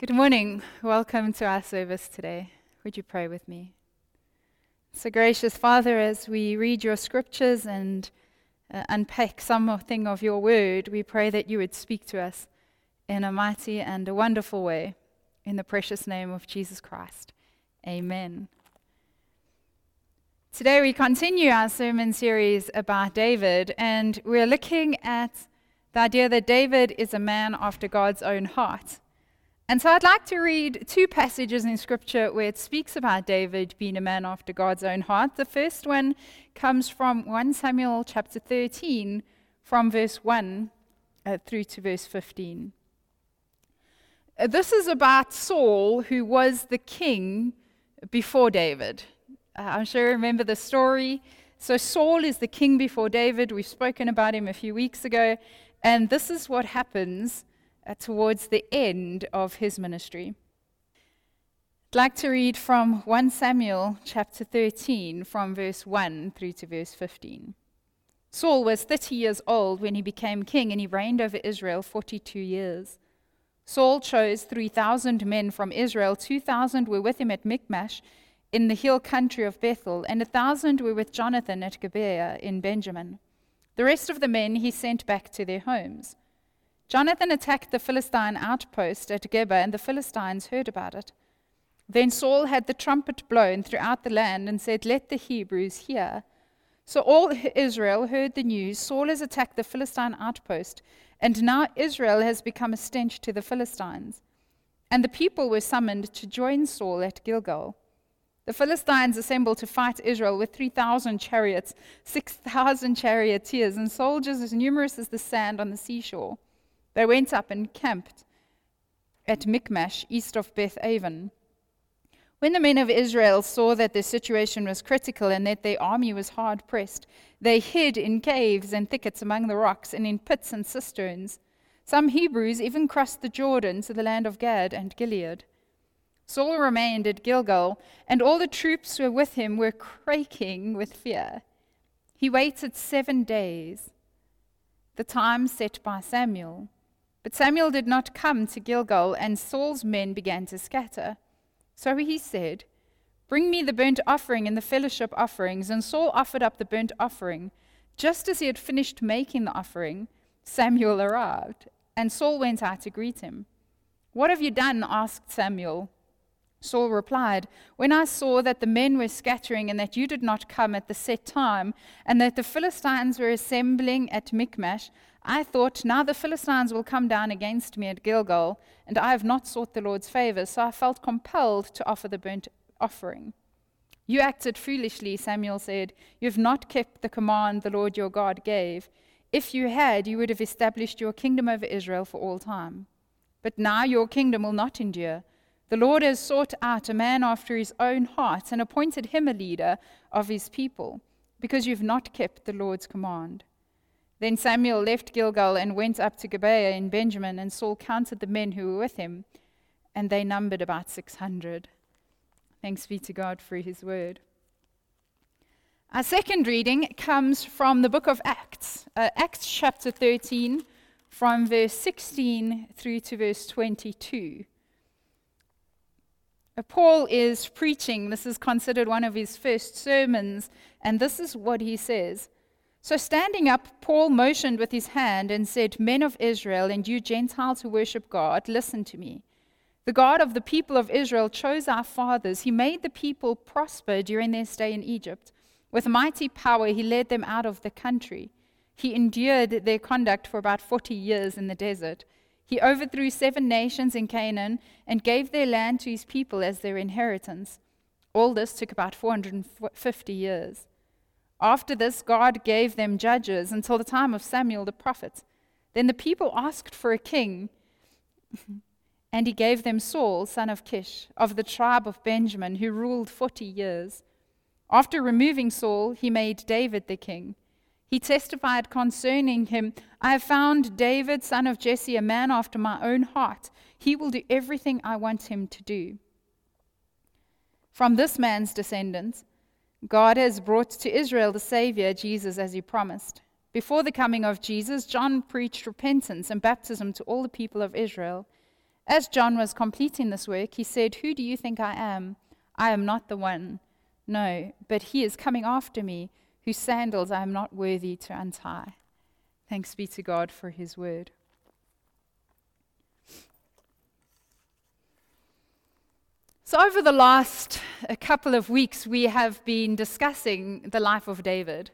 Good morning. Welcome to our service today. Would you pray with me? So, gracious Father, as we read your scriptures and uh, unpack something of your word, we pray that you would speak to us in a mighty and a wonderful way. In the precious name of Jesus Christ. Amen. Today we continue our sermon series about David, and we're looking at the idea that David is a man after God's own heart. And so I'd like to read two passages in Scripture where it speaks about David being a man after God's own heart. The first one comes from 1 Samuel chapter 13, from verse 1 uh, through to verse 15. Uh, this is about Saul, who was the king before David. Uh, I'm sure you remember the story. So, Saul is the king before David. We've spoken about him a few weeks ago. And this is what happens Uh, towards the end of his ministry. I'd like to read from 1 Samuel chapter 13, from verse 1 through to verse 15. Saul was 30 years old when he became king, and he reigned over Israel 42 years. Saul chose 3,000 men from Israel, 2,000 were with him at Michmash in the hill country of Bethel, and a 1,000 were with Jonathan at Gibeah in Benjamin. The rest of the men he sent back to their homes. Jonathan attacked the Philistine outpost at Geba, and the Philistines heard about it. Then Saul had the trumpet blown throughout the land and said, Let the Hebrews hear. So all Israel heard the news Saul has attacked the Philistine outpost, and now Israel has become a stench to the Philistines. And the people were summoned to join Saul at Gilgal. The Philistines assembled to fight Israel with 3,000 chariots, 6,000 charioteers, and soldiers as numerous as the sand on the seashore. They went up and camped at Michmash, east of Beth Aven. When the men of Israel saw that their situation was critical and that their army was hard pressed, they hid in caves and thickets among the rocks and in pits and cisterns. Some Hebrews even crossed the Jordan to the land of Gad and Gilead. Saul remained at Gilgal, and all the troops who were with him were quaking with fear. He waited seven days, the time set by Samuel. But Samuel did not come to Gilgal, and Saul's men began to scatter. So he said, Bring me the burnt offering and the fellowship offerings. And Saul offered up the burnt offering. Just as he had finished making the offering, Samuel arrived, and Saul went out to greet him. What have you done? asked Samuel. Saul replied, When I saw that the men were scattering and that you did not come at the set time, and that the Philistines were assembling at Michmash, I thought, now the Philistines will come down against me at Gilgal, and I have not sought the Lord's favor, so I felt compelled to offer the burnt offering. You acted foolishly, Samuel said. You have not kept the command the Lord your God gave. If you had, you would have established your kingdom over Israel for all time. But now your kingdom will not endure. The Lord has sought out a man after his own heart and appointed him a leader of his people, because you have not kept the Lord's command. Then Samuel left Gilgal and went up to Gibeah in Benjamin, and Saul counted the men who were with him, and they numbered about 600. Thanks be to God for his word. Our second reading comes from the book of Acts, uh, Acts chapter 13, from verse 16 through to verse 22. Uh, Paul is preaching. This is considered one of his first sermons, and this is what he says. So, standing up, Paul motioned with his hand and said, Men of Israel, and you Gentiles who worship God, listen to me. The God of the people of Israel chose our fathers. He made the people prosper during their stay in Egypt. With mighty power, he led them out of the country. He endured their conduct for about 40 years in the desert. He overthrew seven nations in Canaan and gave their land to his people as their inheritance. All this took about 450 years. After this, God gave them judges until the time of Samuel the prophet. Then the people asked for a king, and he gave them Saul, son of Kish, of the tribe of Benjamin, who ruled forty years. After removing Saul, he made David the king. He testified concerning him I have found David, son of Jesse, a man after my own heart. He will do everything I want him to do. From this man's descendants, God has brought to Israel the Savior, Jesus, as he promised. Before the coming of Jesus, John preached repentance and baptism to all the people of Israel. As John was completing this work, he said, Who do you think I am? I am not the one. No, but he is coming after me, whose sandals I am not worthy to untie. Thanks be to God for his word. So, over the last couple of weeks, we have been discussing the life of David.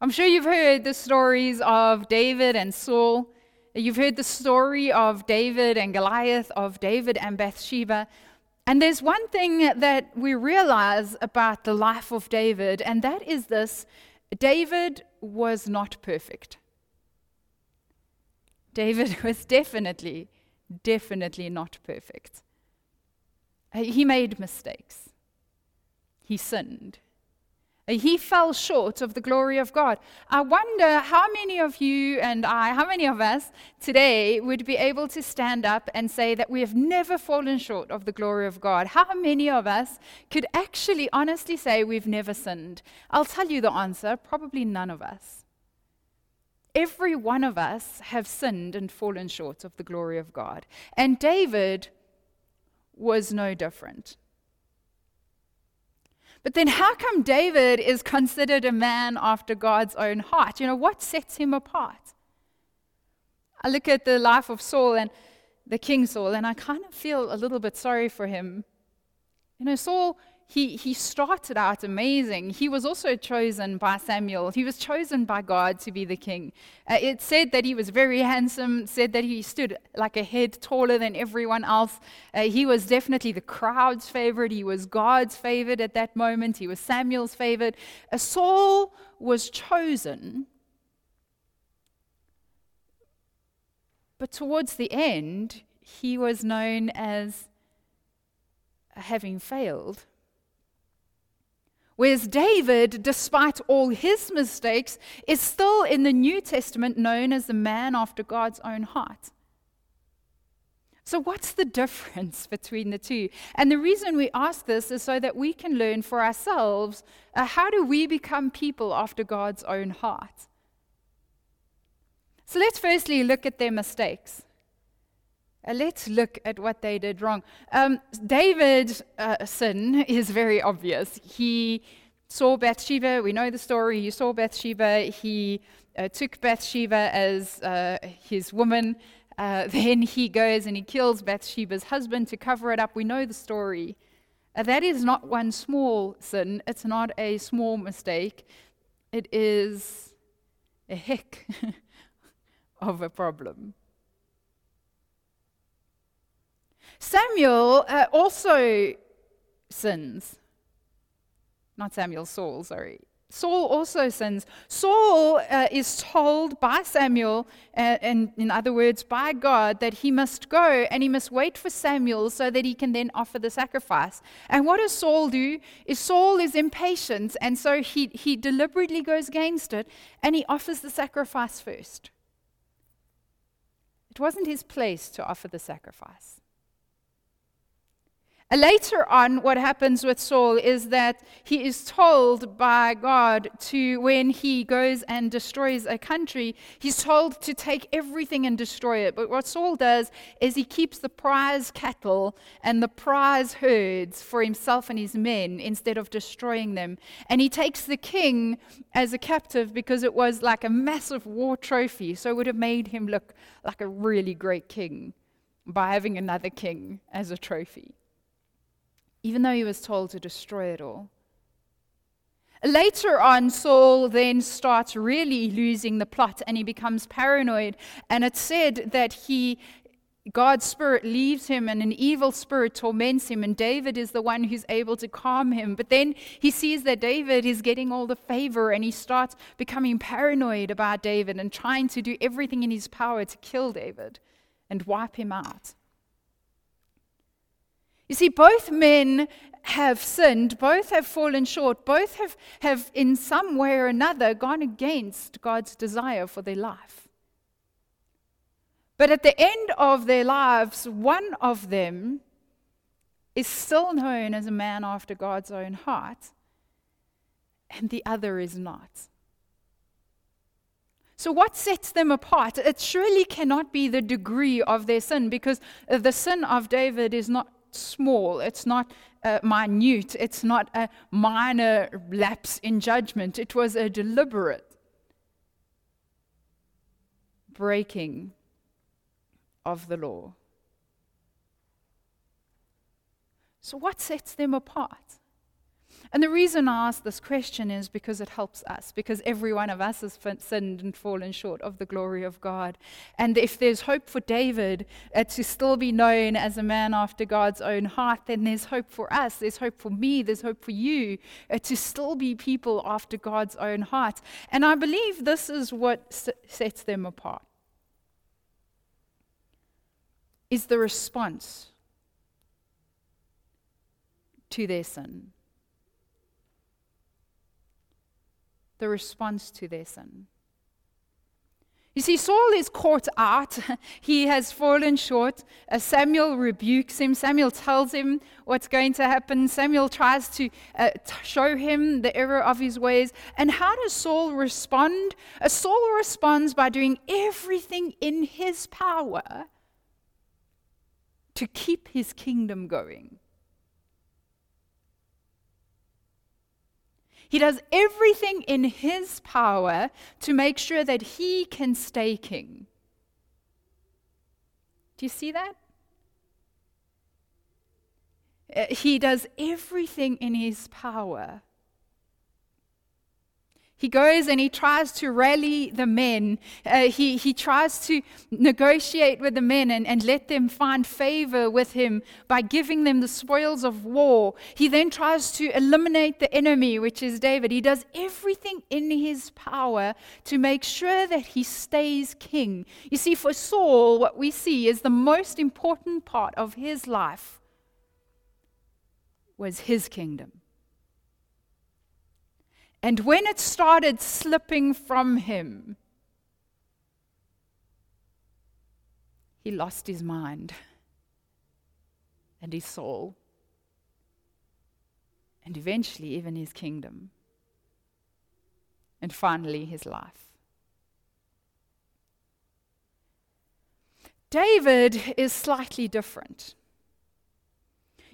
I'm sure you've heard the stories of David and Saul. You've heard the story of David and Goliath, of David and Bathsheba. And there's one thing that we realize about the life of David, and that is this David was not perfect. David was definitely, definitely not perfect. Uh, he made mistakes. He sinned. Uh, he fell short of the glory of God. I wonder how many of you and I, how many of us today would be able to stand up and say that we have never fallen short of the glory of God? How many of us could actually honestly say we've never sinned? I'll tell you the answer probably none of us. Every one of us have sinned and fallen short of the glory of God. And David was no different. But then, how come David is considered a man after God's own heart? You know, what sets him apart? I look at the life of Saul and the King Saul, and I kind of feel a little bit sorry for him. You know, Saul he, he started out amazing. He was also chosen by Samuel. He was chosen by God to be the king. Uh, it said that he was very handsome, said that he stood like a head taller than everyone else. Uh, he was definitely the crowd's favorite. He was God's favorite at that moment. He was Samuel's favorite. Uh, Saul was chosen. But towards the end, he was known as having failed. Whereas David, despite all his mistakes, is still in the New Testament known as the man after God's own heart. So, what's the difference between the two? And the reason we ask this is so that we can learn for ourselves uh, how do we become people after God's own heart? So, let's firstly look at their mistakes. Uh, let's look at what they did wrong. Um, David's uh, sin is very obvious. He saw Bathsheba. We know the story. He saw Bathsheba. He uh, took Bathsheba as uh, his woman. Uh, then he goes and he kills Bathsheba's husband to cover it up. We know the story. Uh, that is not one small sin. It's not a small mistake. It is a heck of a problem. Samuel uh, also sins. Not Samuel, Saul, sorry. Saul also sins. Saul uh, is told by Samuel, uh, and in other words, by God, that he must go and he must wait for Samuel so that he can then offer the sacrifice. And what does Saul do? Is Saul is impatient, and so he, he deliberately goes against it and he offers the sacrifice first. It wasn't his place to offer the sacrifice. Later on, what happens with Saul is that he is told by God to, when he goes and destroys a country, he's told to take everything and destroy it. But what Saul does is he keeps the prize cattle and the prize herds for himself and his men instead of destroying them. And he takes the king as a captive because it was like a massive war trophy. So it would have made him look like a really great king by having another king as a trophy even though he was told to destroy it all. Later on, Saul then starts really losing the plot and he becomes paranoid. And it's said that he, God's spirit leaves him and an evil spirit torments him, and David is the one who's able to calm him. But then he sees that David is getting all the favor and he starts becoming paranoid about David and trying to do everything in his power to kill David and wipe him out. You see, both men have sinned, both have fallen short, both have, have in some way or another gone against God's desire for their life. But at the end of their lives, one of them is still known as a man after God's own heart, and the other is not. So, what sets them apart? It surely cannot be the degree of their sin because the sin of David is not small, it's not uh, minute, it's not a minor lapse in judgment. It was a deliberate breaking of the law. So, what sets them apart? And the reason I ask this question is because it helps us, because every one of us has sinned and fallen short of the glory of God. And if there's hope for David uh, to still be known as a man after God's own heart, then there's hope for us, there's hope for me, there's hope for you uh, to still be people after God's own heart. And I believe this is what s- sets them apart. Is the response to their sin. The response to their sin. You see, Saul is caught out. he has fallen short. Uh, Samuel rebukes him. Samuel tells him what's going to happen. Samuel tries to uh, show him the error of his ways. And how does Saul respond? Uh, Saul responds by doing everything in his power to keep his kingdom going. He does everything in his power to make sure that he can stay king. Do you see that? Uh, he does everything in his power he goes and he tries to rally the men. Uh, he, he tries to negotiate with the men and, and let them find favor with him by giving them the spoils of war. He then tries to eliminate the enemy, which is David. He does everything in his power to make sure that he stays king. You see, for Saul, what we see is the most important part of his life was his kingdom. And when it started slipping from him, he lost his mind and his soul, and eventually, even his kingdom, and finally, his life. David is slightly different.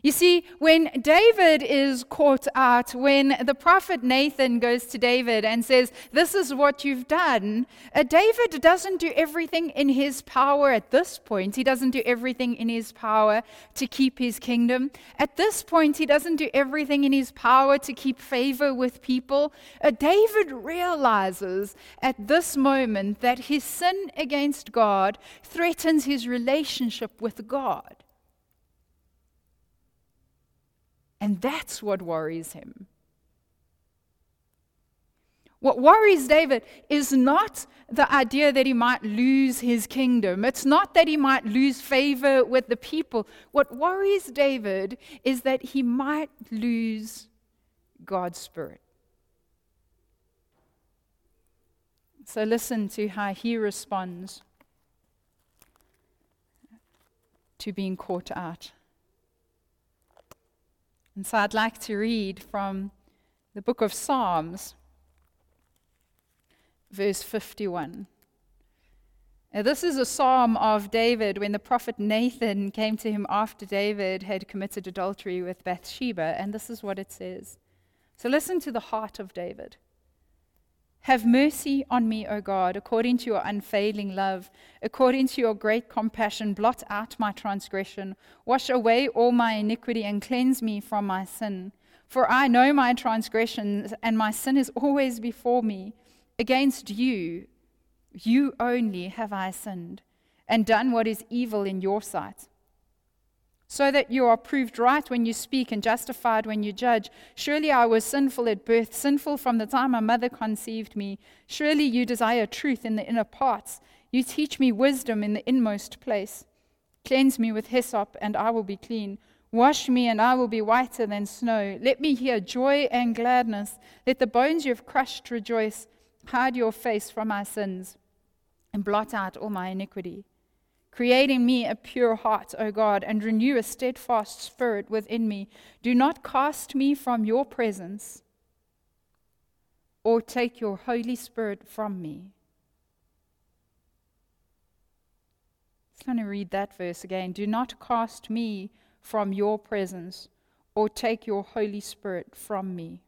You see, when David is caught out, when the prophet Nathan goes to David and says, This is what you've done, uh, David doesn't do everything in his power at this point. He doesn't do everything in his power to keep his kingdom. At this point, he doesn't do everything in his power to keep favor with people. Uh, David realizes at this moment that his sin against God threatens his relationship with God. And that's what worries him. What worries David is not the idea that he might lose his kingdom. It's not that he might lose favor with the people. What worries David is that he might lose God's Spirit. So listen to how he responds to being caught out. And so I'd like to read from the book of Psalms, verse 51. Now, this is a psalm of David when the prophet Nathan came to him after David had committed adultery with Bathsheba, and this is what it says. So listen to the heart of David. Have mercy on me, O God, according to your unfailing love, according to your great compassion. Blot out my transgression, wash away all my iniquity, and cleanse me from my sin. For I know my transgressions, and my sin is always before me. Against you, you only have I sinned, and done what is evil in your sight so that you are proved right when you speak and justified when you judge. Surely I was sinful at birth, sinful from the time my mother conceived me. Surely you desire truth in the inner parts. You teach me wisdom in the inmost place. Cleanse me with hyssop, and I will be clean. Wash me, and I will be whiter than snow. Let me hear joy and gladness. Let the bones you have crushed rejoice. Hide your face from my sins, and blot out all my iniquity. Create in me a pure heart, O God, and renew a steadfast spirit within me. Do not cast me from your presence or take your Holy Spirit from me. I'm going to read that verse again. Do not cast me from your presence or take your Holy Spirit from me.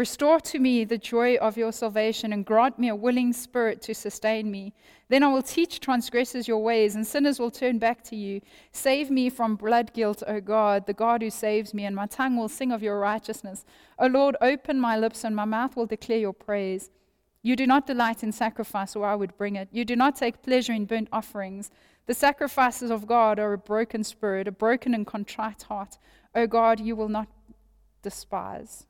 Restore to me the joy of your salvation and grant me a willing spirit to sustain me. Then I will teach transgressors your ways, and sinners will turn back to you. Save me from blood guilt, O God, the God who saves me, and my tongue will sing of your righteousness. O Lord, open my lips, and my mouth will declare your praise. You do not delight in sacrifice, or I would bring it. You do not take pleasure in burnt offerings. The sacrifices of God are a broken spirit, a broken and contrite heart. O God, you will not despise.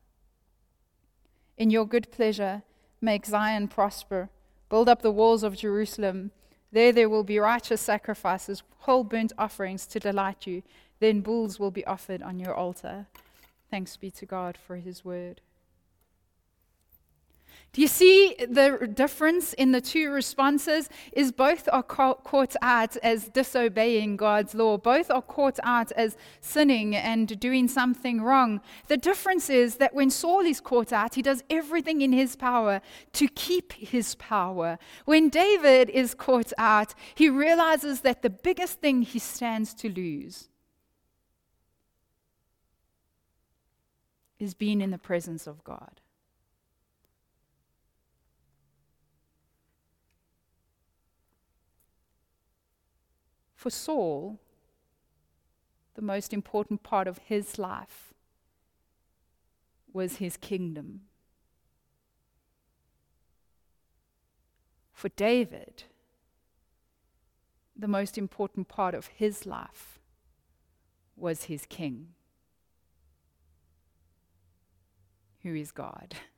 In your good pleasure, make Zion prosper. Build up the walls of Jerusalem. There there will be righteous sacrifices, whole burnt offerings to delight you. Then bulls will be offered on your altar. Thanks be to God for his word. Do you see the difference in the two responses? Is both are caught out as disobeying God's law. Both are caught out as sinning and doing something wrong. The difference is that when Saul is caught out, he does everything in his power to keep his power. When David is caught out, he realizes that the biggest thing he stands to lose is being in the presence of God. For Saul, the most important part of his life was his kingdom. For David, the most important part of his life was his king, who is God.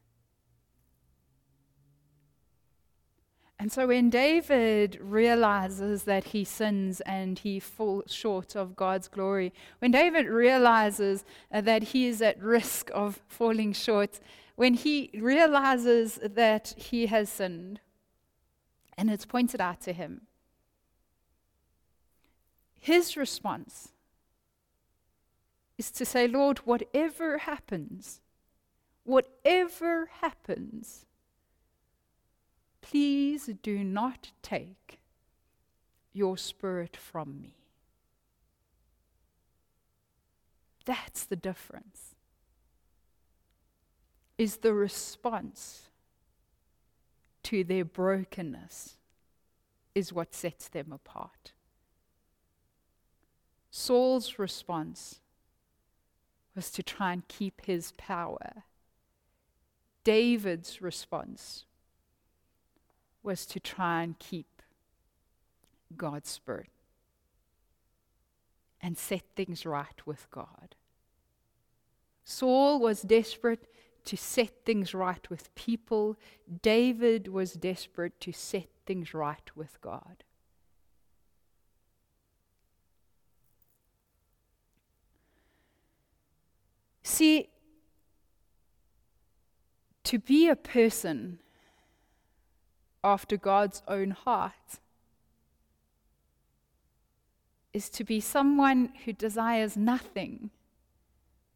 And so when David realizes that he sins and he falls short of God's glory, when David realizes uh, that he is at risk of falling short, when he realizes that he has sinned, and it's pointed out to him, his response is to say, Lord, whatever happens, whatever happens, Please do not take your spirit from me. That's the difference. Is the response to their brokenness is what sets them apart. Saul's response was to try and keep his power. David's response was to try and keep God's Spirit and set things right with God. Saul was desperate to set things right with people, David was desperate to set things right with God. See, to be a person after God's own heart is to be someone who desires nothing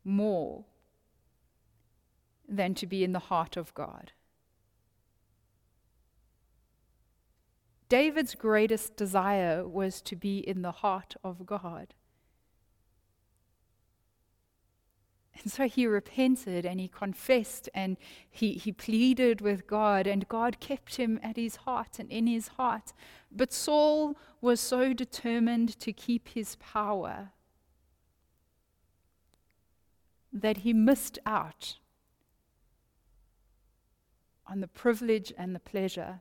more than to be in the heart of God. David's greatest desire was to be in the heart of God. And so he repented and he confessed and he, he pleaded with God, and God kept him at his heart and in his heart. But Saul was so determined to keep his power that he missed out on the privilege and the pleasure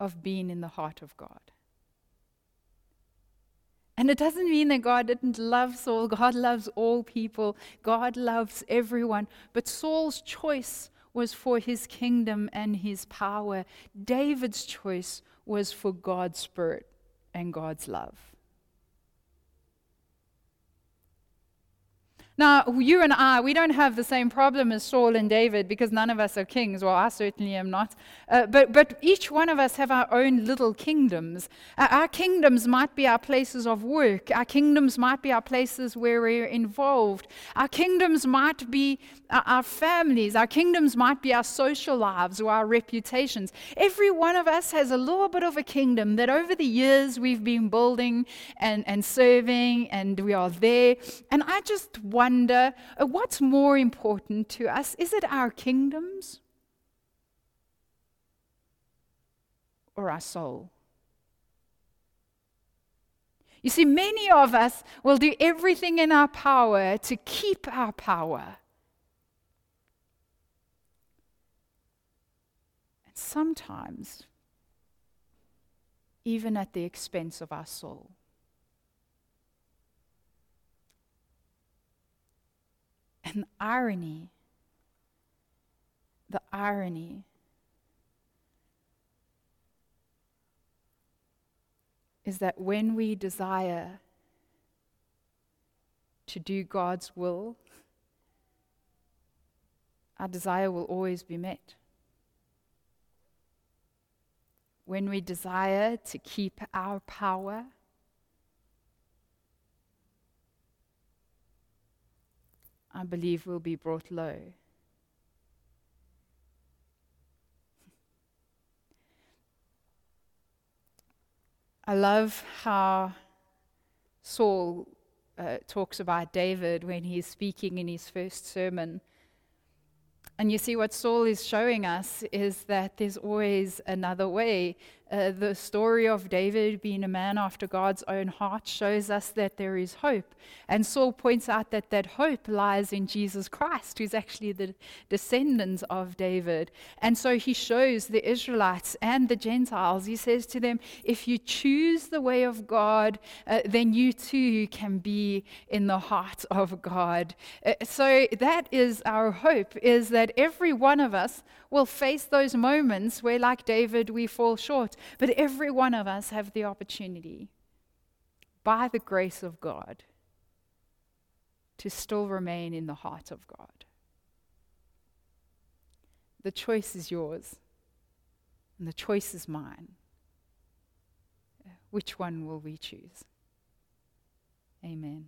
of being in the heart of God. And it doesn't mean that God didn't love Saul. God loves all people, God loves everyone. But Saul's choice was for his kingdom and his power. David's choice was for God's spirit and God's love. Now, you and I, we don't have the same problem as Saul and David because none of us are kings. Well, I certainly am not. Uh, but, but each one of us have our own little kingdoms. Uh, our kingdoms might be our places of work. Our kingdoms might be our places where we're involved. Our kingdoms might be our, our families. Our kingdoms might be our social lives or our reputations. Every one of us has a little bit of a kingdom that over the years we've been building and, and serving, and we are there. And I just wonder wonder uh, what's more important to us? Is it our kingdoms or our soul? You see, many of us will do everything in our power to keep our power. And sometimes, even at the expense of our soul. And the irony, the irony is that when we desire to do God's will, our desire will always be met. When we desire to keep our power, I believe will be brought low. I love how Saul uh, talks about David when he's speaking in his first sermon. And you see, what Saul is showing us is that there's always another way. Uh, the story of David being a man after God's own heart shows us that there is hope. And Saul points out that that hope lies in Jesus Christ, who's actually the descendant of David. And so he shows the Israelites and the Gentiles, he says to them, if you choose the way of God, uh, then you too can be in the heart of God. Uh, so that is our hope, is that every one of us will face those moments where, like David, we fall short. But every one of us have the opportunity, by the grace of God, to still remain in the heart of God. The choice is yours, and the choice is mine. Which one will we choose? Amen.